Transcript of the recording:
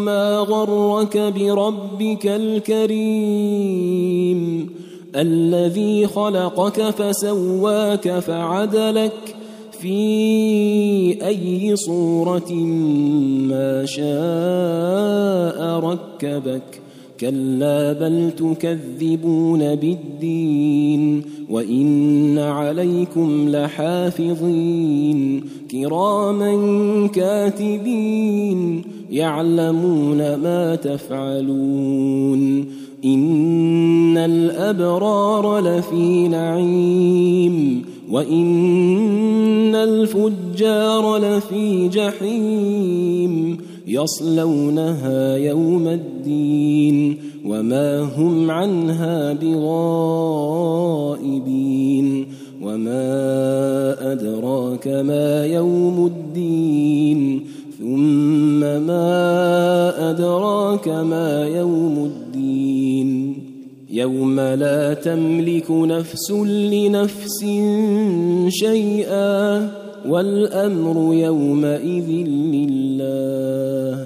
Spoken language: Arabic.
ما غرك بربك الكريم الذي خلقك فسواك فعدلك في أي صورة ما شاء ركبك كلا بل تكذبون بالدين وإن عليكم لحافظين كراما كاتبين يعلمون ما تفعلون إن الأبرار لفي نعيم وإن الفجار لفي جحيم يصلونها يوم الدين وما هم عنها بغائبين وما أدراك ما يوم الدين ثم ما أدراك ما يوم الدين؟ يوم لا تملك نفس لنفس شيئا والأمر يومئذ لله.